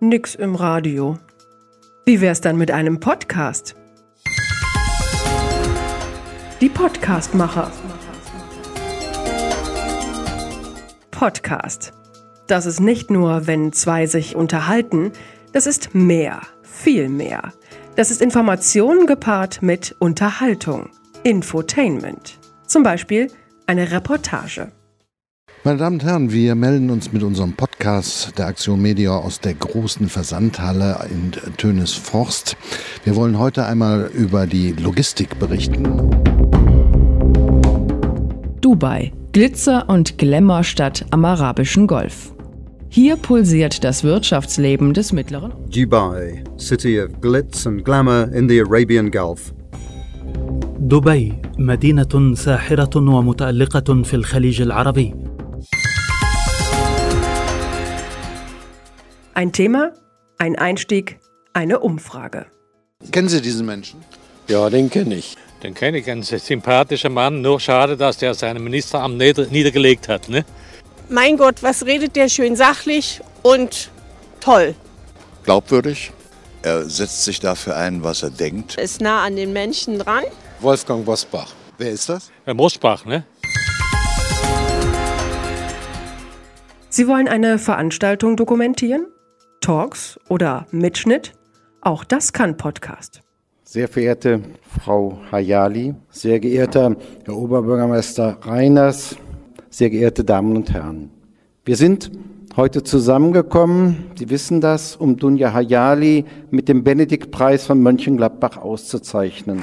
nix im Radio. Wie wär's dann mit einem Podcast? Die Podcastmacher. Podcast. Das ist nicht nur, wenn zwei sich unterhalten, das ist mehr, viel mehr. Das ist Information gepaart mit Unterhaltung, Infotainment. Zum Beispiel eine Reportage. Meine Damen und Herren, wir melden uns mit unserem Podcast der Aktion Media aus der großen Versandhalle in Tönesforst. Wir wollen heute einmal über die Logistik berichten. Dubai, Glitzer- und Glamourstadt am arabischen Golf. Hier pulsiert das Wirtschaftsleben des mittleren. Dubai, city of glitz and glamour in the Arabian Gulf. دبي مدينة ساحرة ومتألقة في الخليج العربي. Ein Thema, ein Einstieg, eine Umfrage. Kennen Sie diesen Menschen? Ja, den kenne ich. Den kenne ich, ein sympathischer Mann. Nur schade, dass der seinen Ministeramt nieder niedergelegt hat. Ne? Mein Gott, was redet der schön sachlich und toll. Glaubwürdig. Er setzt sich dafür ein, was er denkt. Ist nah an den Menschen dran. Wolfgang Bosbach. Wer ist das? Herr Mosbach, ne? Sie wollen eine Veranstaltung dokumentieren? Talks oder Mitschnitt? Auch das kann Podcast. Sehr verehrte Frau Hayali, sehr geehrter Herr Oberbürgermeister Reiners, sehr geehrte Damen und Herren. Wir sind heute zusammengekommen, Sie wissen das, um Dunja Hayali mit dem Benediktpreis von Mönchengladbach auszuzeichnen.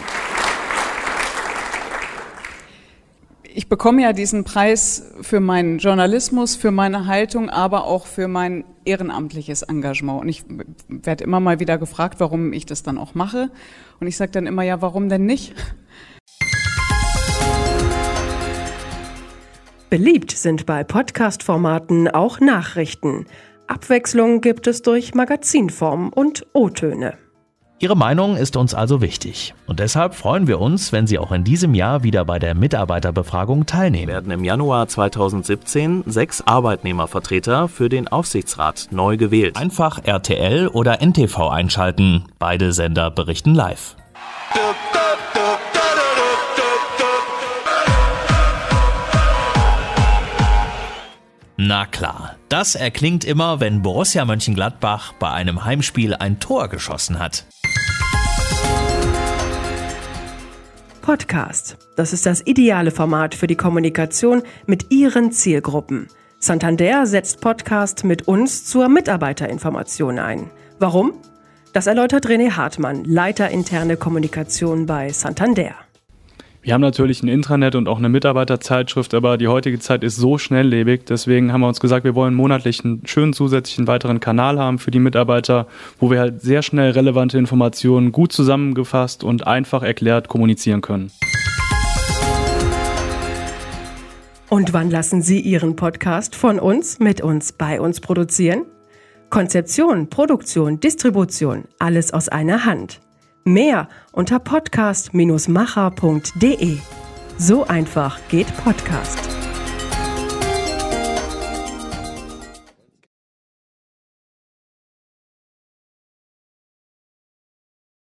Ich bekomme ja diesen Preis für meinen Journalismus, für meine Haltung, aber auch für mein ehrenamtliches Engagement. Und ich werde immer mal wieder gefragt, warum ich das dann auch mache. Und ich sage dann immer, ja, warum denn nicht? Beliebt sind bei Podcast-Formaten auch Nachrichten. Abwechslung gibt es durch Magazinform und O-Töne. Ihre Meinung ist uns also wichtig. Und deshalb freuen wir uns, wenn Sie auch in diesem Jahr wieder bei der Mitarbeiterbefragung teilnehmen. Werden im Januar 2017 sechs Arbeitnehmervertreter für den Aufsichtsrat neu gewählt. Einfach RTL oder NTV einschalten. Beide Sender berichten live. Na klar, das erklingt immer, wenn Borussia Mönchengladbach bei einem Heimspiel ein Tor geschossen hat. Podcast. Das ist das ideale Format für die Kommunikation mit Ihren Zielgruppen. Santander setzt Podcast mit uns zur Mitarbeiterinformation ein. Warum? Das erläutert René Hartmann, Leiter interne Kommunikation bei Santander. Wir haben natürlich ein Intranet und auch eine Mitarbeiterzeitschrift, aber die heutige Zeit ist so schnelllebig. Deswegen haben wir uns gesagt, wir wollen monatlich einen schönen zusätzlichen weiteren Kanal haben für die Mitarbeiter, wo wir halt sehr schnell relevante Informationen gut zusammengefasst und einfach erklärt kommunizieren können. Und wann lassen Sie Ihren Podcast von uns, mit uns, bei uns produzieren? Konzeption, Produktion, Distribution, alles aus einer Hand. Mehr unter podcast-macher.de. So einfach geht Podcast.